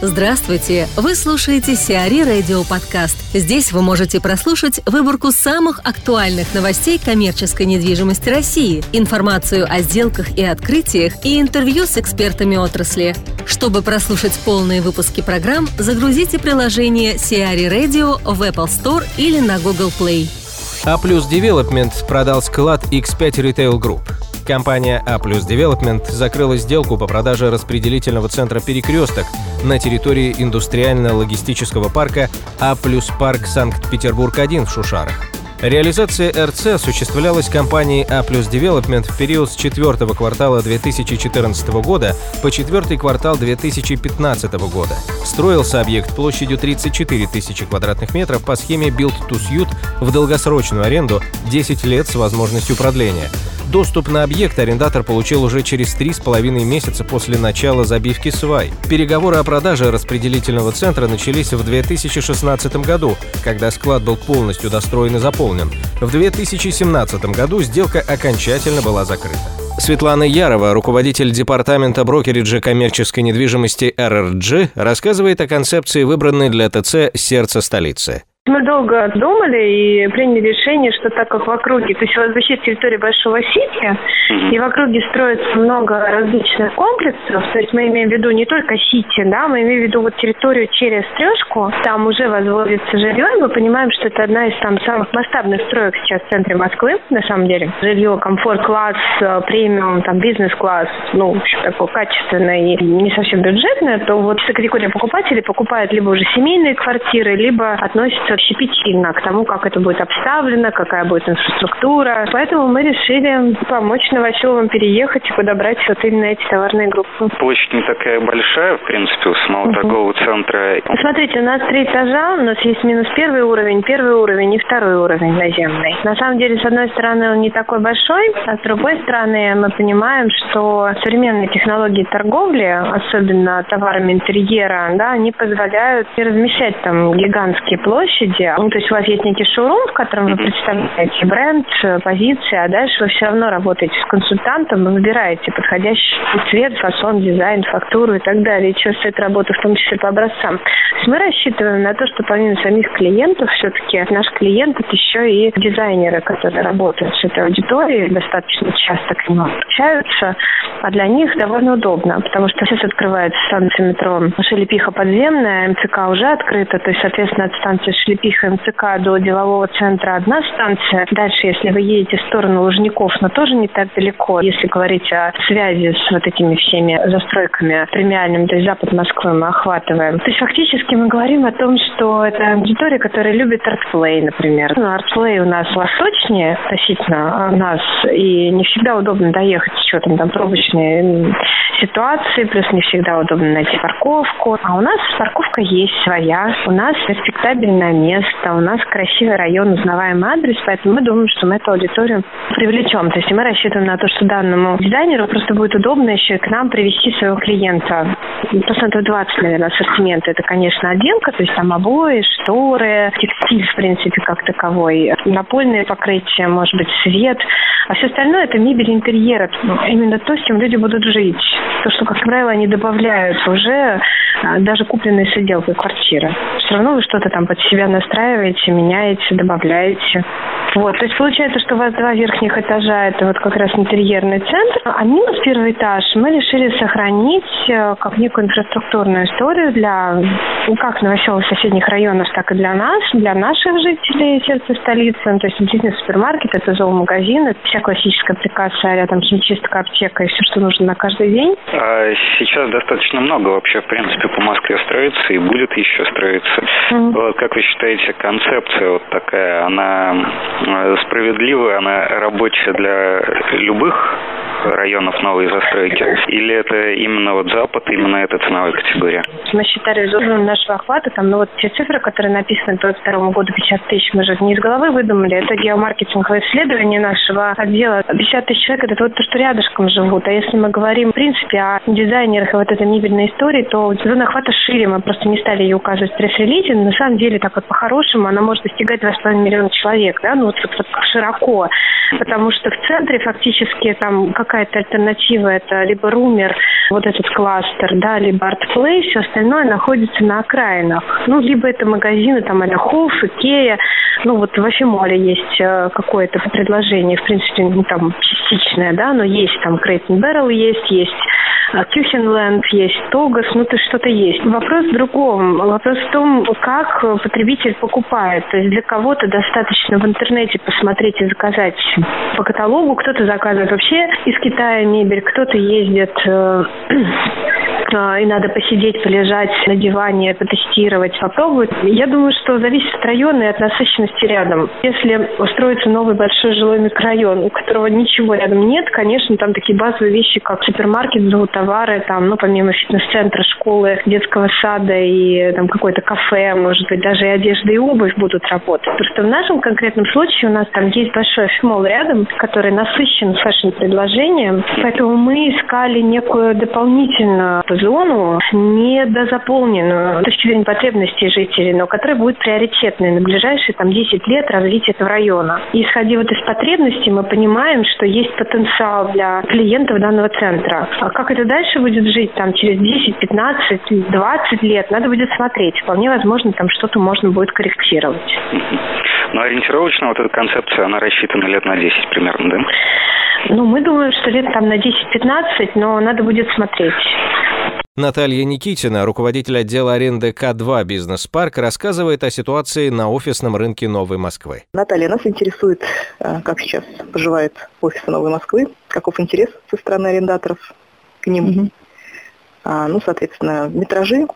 Здравствуйте! Вы слушаете Сиари Радио Подкаст. Здесь вы можете прослушать выборку самых актуальных новостей коммерческой недвижимости России, информацию о сделках и открытиях и интервью с экспертами отрасли. Чтобы прослушать полные выпуски программ, загрузите приложение Сиари Radio в Apple Store или на Google Play. А плюс Development продал склад X5 Retail Group. Компания A Plus Development закрыла сделку по продаже распределительного центра «Перекресток» на территории индустриально-логистического парка А парк Санкт-Петербург-1 в Шушарах. Реализация РЦ осуществлялась компанией A Plus Development в период с четвертого квартала 2014 года по четвертый квартал 2015 года. Строился объект площадью 34 тысячи квадратных метров по схеме Build to Suit в долгосрочную аренду 10 лет с возможностью продления – Доступ на объект арендатор получил уже через три с половиной месяца после начала забивки свай. Переговоры о продаже распределительного центра начались в 2016 году, когда склад был полностью достроен и заполнен. В 2017 году сделка окончательно была закрыта. Светлана Ярова, руководитель департамента брокериджа коммерческой недвижимости РРГ, рассказывает о концепции, выбранной для ТЦ «Сердце столицы». Мы долго думали и приняли решение, что так как в округе, то есть у вас защита территории Большого Сити, и в округе строится много различных комплексов, то есть мы имеем в виду не только Сити, да, мы имеем в виду вот территорию через Трешку, там уже возводится жилье, и мы понимаем, что это одна из там самых масштабных строек сейчас в центре Москвы, на самом деле. Жилье, комфорт-класс, э, премиум, там бизнес-класс, ну, в общем, такое качественное и не совсем бюджетное, то вот эта категория покупателей покупает либо уже семейные квартиры, либо относится щепетильно к тому, как это будет обставлено, какая будет инфраструктура. Поэтому мы решили помочь Новоселовым переехать и подобрать вот именно эти товарные группы. Площадь не такая большая, в принципе, у самого угу. торгового центра. Смотрите, у нас три этажа, у нас есть минус первый уровень, первый уровень и второй уровень наземный. На самом деле, с одной стороны, он не такой большой, а с другой стороны, мы понимаем, что современные технологии торговли, особенно товарами интерьера, да, они позволяют размещать там гигантские площади, площади. Ну, то есть у вас есть некий шоурум, в котором вы представляете бренд, позиции, а дальше вы все равно работаете с консультантом и выбираете подходящий цвет, фасон, дизайн, фактуру и так далее. И часто работа в том числе по образцам. То есть мы рассчитываем на то, что помимо самих клиентов, все-таки наш клиент это еще и дизайнеры, которые работают с этой аудиторией, достаточно часто к ним обращаются, а для них довольно удобно, потому что сейчас открывается станция метро Шелепиха подземная, МЦК уже открыта, то есть, соответственно, от станции Шелепиха Пих МЦК до делового центра одна станция. Дальше, если вы едете в сторону Лужников, но тоже не так далеко. Если говорить о связи с вот этими всеми застройками премиальным, то есть запад Москвы мы охватываем. То есть фактически мы говорим о том, что это аудитория, которая любит артплей, например. Ну, артплей у нас восточнее относительно нас, и не всегда удобно доехать с учетом там пробочные ситуации, плюс не всегда удобно найти парковку. А у нас парковка есть своя, у нас респектабельное место, у нас красивый район, узнаваемый адрес, поэтому мы думаем, что мы эту аудиторию привлечем. То есть мы рассчитываем на то, что данному дизайнеру просто будет удобно еще к нам привести своего клиента. Процентов 20, наверное, ассортимента. Это, конечно, отделка, то есть там обои, шторы, текстиль, в принципе, как таковой, напольное покрытие, может быть, свет. А все остальное – это мебель интерьера. Именно то, с чем люди будут жить. То, что, как правило, они добавляют уже а, даже купленные с отделкой квартиры. Все равно вы что-то там под себя настраиваете, меняете, добавляете. Вот, то есть получается, что у вас два верхних этажа, это вот как раз интерьерный центр, а минус первый этаж мы решили сохранить э, как некую инфраструктурную историю для как новоселов соседних районов, так и для нас, для наших жителей сердца столицы. Ну, то есть действительно супермаркет, это зоомагазин, это вся классическая прикасса, рядом химчистка, аптека и все, что нужно на каждый день. А сейчас достаточно много вообще, в принципе, по Москве строится и будет еще строиться. Mm-hmm. Вот, как вы считаете, концепция вот такая, она э, справедливая, она рабочая для любых районов новой застройки? Или это именно вот Запад, именно эта ценовая категория? Мы считали результатом нашего охвата, там, ну вот те цифры, которые написаны до 2022 года, 50 тысяч, мы же не из головы выдумали, это геомаркетинговое исследование нашего отдела. 50 тысяч человек, это вот то, что рядышком живут. А если мы говорим, в принципе, о дизайнерах и вот этой мебельной истории, то зона охвата шире, мы просто не стали ее указывать в пресс-релизе, на самом деле, так вот по-хорошему, она может достигать 2,5 миллиона человек, да, ну вот, вот широко, потому что в центре фактически там, как какая-то альтернатива, это либо Румер, вот этот кластер, да, либо Артплей, все остальное находится на окраинах. Ну, либо это магазины, там, это Хоуф, Икея, ну, вот в Афимоле есть э, какое-то предложение, в принципе, ну, там, частичное, да, но есть там Крейтон Беррел есть, есть Кюхенленд, есть Тогас, ну то что-то есть. Вопрос в другом. Вопрос в том, как потребитель покупает. То есть для кого-то достаточно в интернете посмотреть и заказать по каталогу, кто-то заказывает вообще из Китая мебель, кто-то ездит э, и надо посидеть, полежать на диване, потестировать, попробовать. Я думаю, что зависит от района и от насыщенности рядом. Если устроится новый большой жилой микрорайон, у которого ничего рядом нет, конечно, там такие базовые вещи, как супермаркет, зоотовары, там, ну, помимо фитнес-центра, школы, детского сада и там какое-то кафе, может быть, даже и одежда и обувь будут работать. Просто в нашем конкретном случае у нас там есть большой фимол рядом, который насыщен фэшн-предложением, поэтому мы искали некую дополнительную зону, недозаполненную с точки зрения потребностей жителей, но которая будет приоритетной на ближайшие там, 10 лет развития этого района. Исходя вот из потребностей, мы понимаем, что есть потенциал для клиентов данного центра. А как это дальше будет жить там через 10, 15, 20 лет, надо будет смотреть. Вполне возможно, там что-то можно будет корректировать. Но ориентировочно вот эта концепция, она рассчитана лет на 10 примерно, да? Ну, мы думаем, что лет там на 10-15, но надо будет смотреть. Наталья Никитина, руководитель отдела аренды К2 «Бизнес-парк», рассказывает о ситуации на офисном рынке Новой Москвы. Наталья, нас интересует, э, как сейчас поживает офисы Новой Москвы, каков интерес со стороны арендаторов к ним. Угу. А, ну, соответственно, метражи,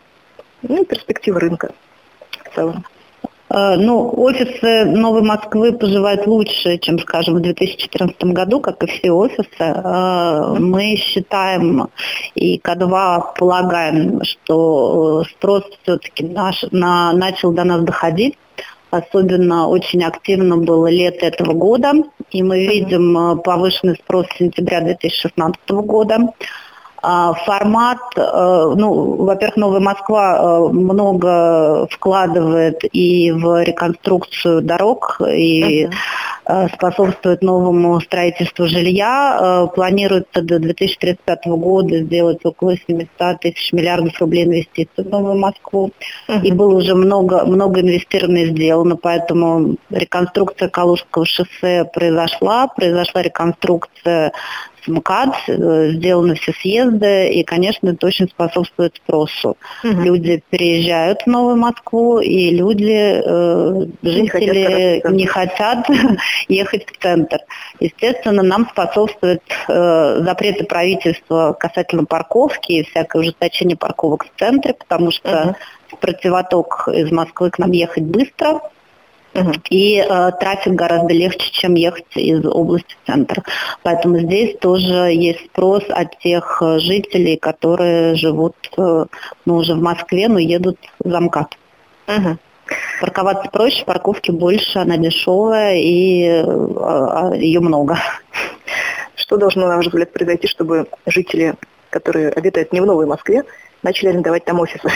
ну и перспективы рынка в целом. Э, ну, офисы Новой Москвы поживают лучше, чем, скажем, в 2014 году, как и все офисы. Э, мы считаем и К2 полагаем, что спрос все-таки наш, на, начал до нас доходить. Особенно очень активно было лето этого года, и мы видим э, повышенный спрос с сентября 2016 года. А, формат, э, ну, во-первых, Новая Москва э, много вкладывает и в реконструкцию дорог, и uh-huh. способствует новому строительству жилья. Планируется до 2035 года сделать около 700 тысяч миллиардов рублей инвестиций в Новую Москву. Uh-huh. И было уже много, много инвестировано и сделано, поэтому реконструкция Калужского шоссе произошла, произошла реконструкция МКАД, э, сделаны все съезды, и, конечно, это очень способствует спросу. Угу. Люди переезжают в Новую Москву, и люди, э, жители не хотят, не хотят ехать в центр. Естественно, нам способствует э, запреты правительства касательно парковки и всякое ужесточение парковок в центре, потому что угу. противоток из Москвы к нам ехать быстро, и э, трафик гораздо легче, чем ехать из области в центр. Поэтому здесь тоже есть спрос от тех э, жителей, которые живут э, ну, уже в Москве, но едут в МКАД. Угу. Парковаться проще, парковки больше, она дешевая и э, ее много. Что должно, на ваш взгляд, произойти, чтобы жители, которые обитают не в Новой Москве, начали арендовать там офисы?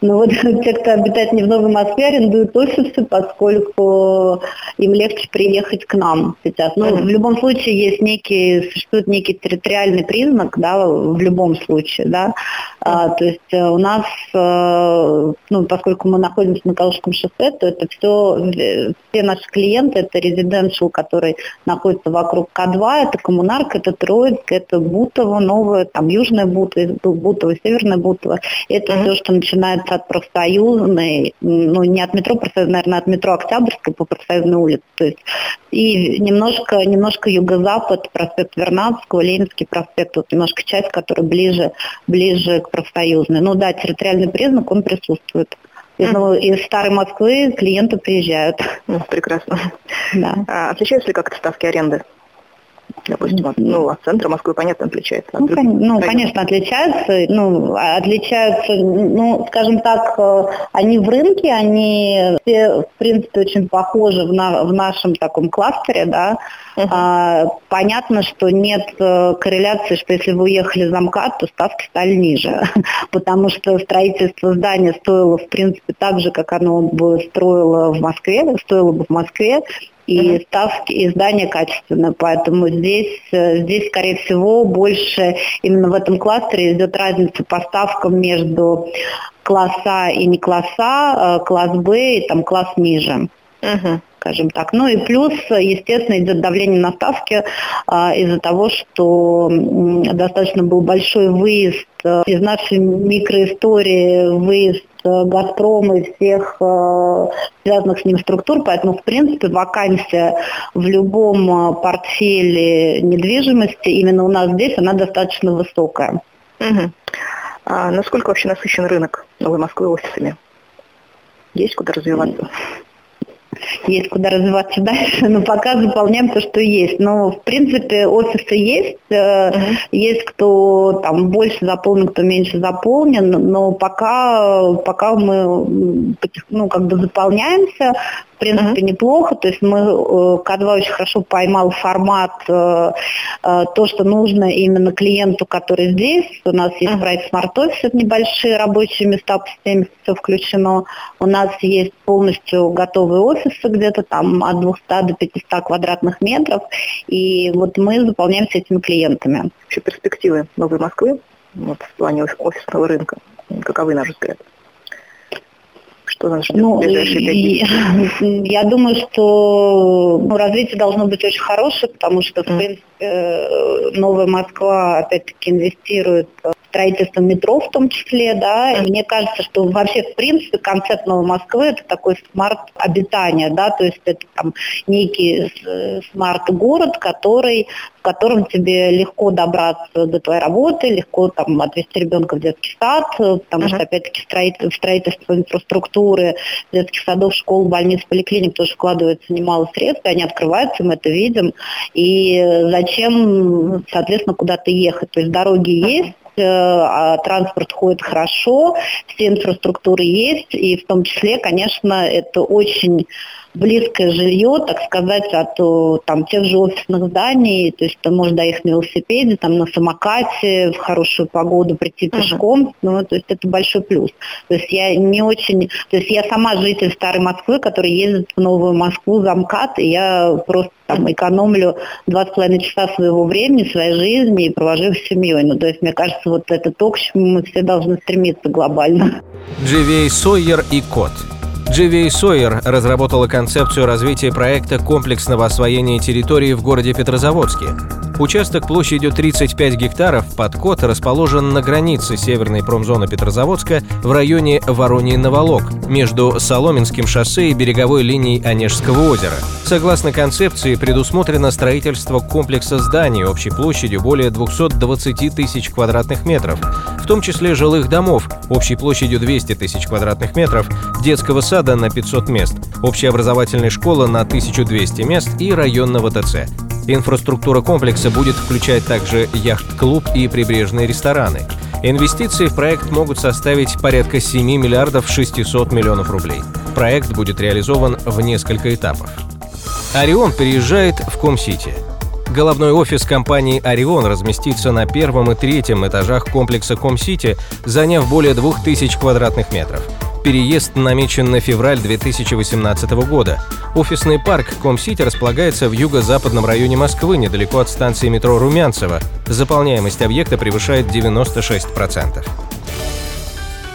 Но вот те, кто обитает не в Новой Москве, арендуют офисы, поскольку им легче приехать к нам сейчас. Ну, mm-hmm. в любом случае есть некий, существует некий территориальный признак, да, в любом случае, да. Mm-hmm. А, то есть э, у нас, э, ну, поскольку мы находимся на Калужском шоссе, то это все, все наши клиенты, это резиденциал, который находится вокруг К2, это Коммунарка, это Троицк, это Бутово, Новое, там Южное Бутово, Бутово, Северное Бутово. Это mm-hmm. все, что начинается от профсоюзной, ну не от метро, наверное, от метро Октябрьской по профсоюзной улице. То есть и немножко, немножко юго-запад, проспект Вернадского, Ленинский проспект, вот немножко часть, которая ближе, ближе к профсоюзной. Ну да, территориальный признак, он присутствует. Из, mm. из старой Москвы клиенты приезжают. Прекрасно. Да. А отличаются ли как-то ставки аренды? Допустим, от, ну, от центра Москвы, понятно, отличается. Ну, кон- ну конечно, отличаются. Ну, отличаются, ну, скажем так, э, они в рынке, они все, в принципе, очень похожи в, на, в нашем таком кластере, да. Uh-huh. А, понятно, что нет э, корреляции, что если вы уехали за МКАД, то ставки стали ниже, потому что строительство здания стоило, в принципе, так же, как оно бы стоило в Москве, стоило бы в Москве, и ставки, и здания качественные. Поэтому здесь, э, здесь, скорее всего, больше именно в этом кластере идет разница по ставкам между класса и не класса, э, класс Б и там класс ниже. Угу скажем так. Ну и плюс, естественно, идет давление на ставки а, из-за того, что достаточно был большой выезд э, из нашей микроистории, выезд э, Газпрома и всех э, связанных с ним структур, поэтому, в принципе, вакансия в любом портфеле недвижимости именно у нас здесь, она достаточно высокая. А насколько вообще насыщен рынок Новой Москвы офисами? Есть куда развиваться? Есть куда развиваться дальше, но пока заполняем то, что есть. Но, в принципе, офисы есть, uh-huh. есть кто там больше заполнен, кто меньше заполнен, но пока, пока мы ну, как бы заполняемся, в принципе, uh-huh. неплохо. То есть мы, э, К2 очень хорошо поймал формат, э, то, что нужно именно клиенту, который здесь. У нас есть uh-huh. проект Smart Office, это небольшие рабочие места, по системе все включено. У нас есть полностью готовые офисы, где-то там от 200 до 500 квадратных метров. И вот мы заполняемся этими клиентами. Вообще перспективы Новой Москвы вот, в плане офисного рынка, каковы, на ваш взгляд? Что нас ждет ну, в ближайшие Я думаю, что ну, развитие должно быть очень хорошее, потому что, в принципе, э, Новая Москва опять-таки инвестирует в строительство метро в том числе, да, и мне кажется, что вообще, в принципе, концепт Новой Москвы это такой smart обитания, да, то есть это там некий э, smart-город, который котором тебе легко добраться до твоей работы, легко там отвезти ребенка в детский сад, э, потому uh-huh. что опять-таки строительство, строительство инфраструктуры детских садов, школ, больниц, поликлиник тоже вкладывается немало средств, и они открываются, мы это видим. И зачем, соответственно, куда-то ехать? То есть дороги есть, э, а транспорт ходит хорошо, все инфраструктуры есть, и в том числе, конечно, это очень близкое жилье, так сказать, от э, там, тех же офисных зданий, то есть ты можешь доехать на велосипеде, там, на самокате, в хорошую погоду прийти пешком, uh-huh. ну, то есть это большой плюс. То есть я не очень, то есть я сама житель Старой Москвы, который ездит в Новую Москву за МКАД, и я просто там экономлю два с половиной часа своего времени, своей жизни и провожу их с семьей. Ну, то есть, мне кажется, вот это то, к чему мы все должны стремиться глобально. Дживей Сойер и Кот – GVA Sawyer разработала концепцию развития проекта комплексного освоения территории в городе Петрозаводске. Участок площадью 35 гектаров под кот расположен на границе северной промзоны Петрозаводска в районе Вороньи-Наволок между Соломенским шоссе и береговой линией Онежского озера. Согласно концепции, предусмотрено строительство комплекса зданий общей площадью более 220 тысяч квадратных метров, в том числе жилых домов общей площадью 200 тысяч квадратных метров, детского сада на 500 мест, общеобразовательной школы на 1200 мест и районного ТЦ. Инфраструктура комплекса будет включать также яхт-клуб и прибрежные рестораны. Инвестиции в проект могут составить порядка 7 миллиардов 600 миллионов рублей. Проект будет реализован в несколько этапов. Орион переезжает в Ком-Сити. Головной офис компании «Орион» разместится на первом и третьем этажах комплекса Comcity, заняв более 2000 квадратных метров. Переезд намечен на февраль 2018 года. Офисный парк Comcity располагается в юго-западном районе Москвы, недалеко от станции метро Румянцево. Заполняемость объекта превышает 96%.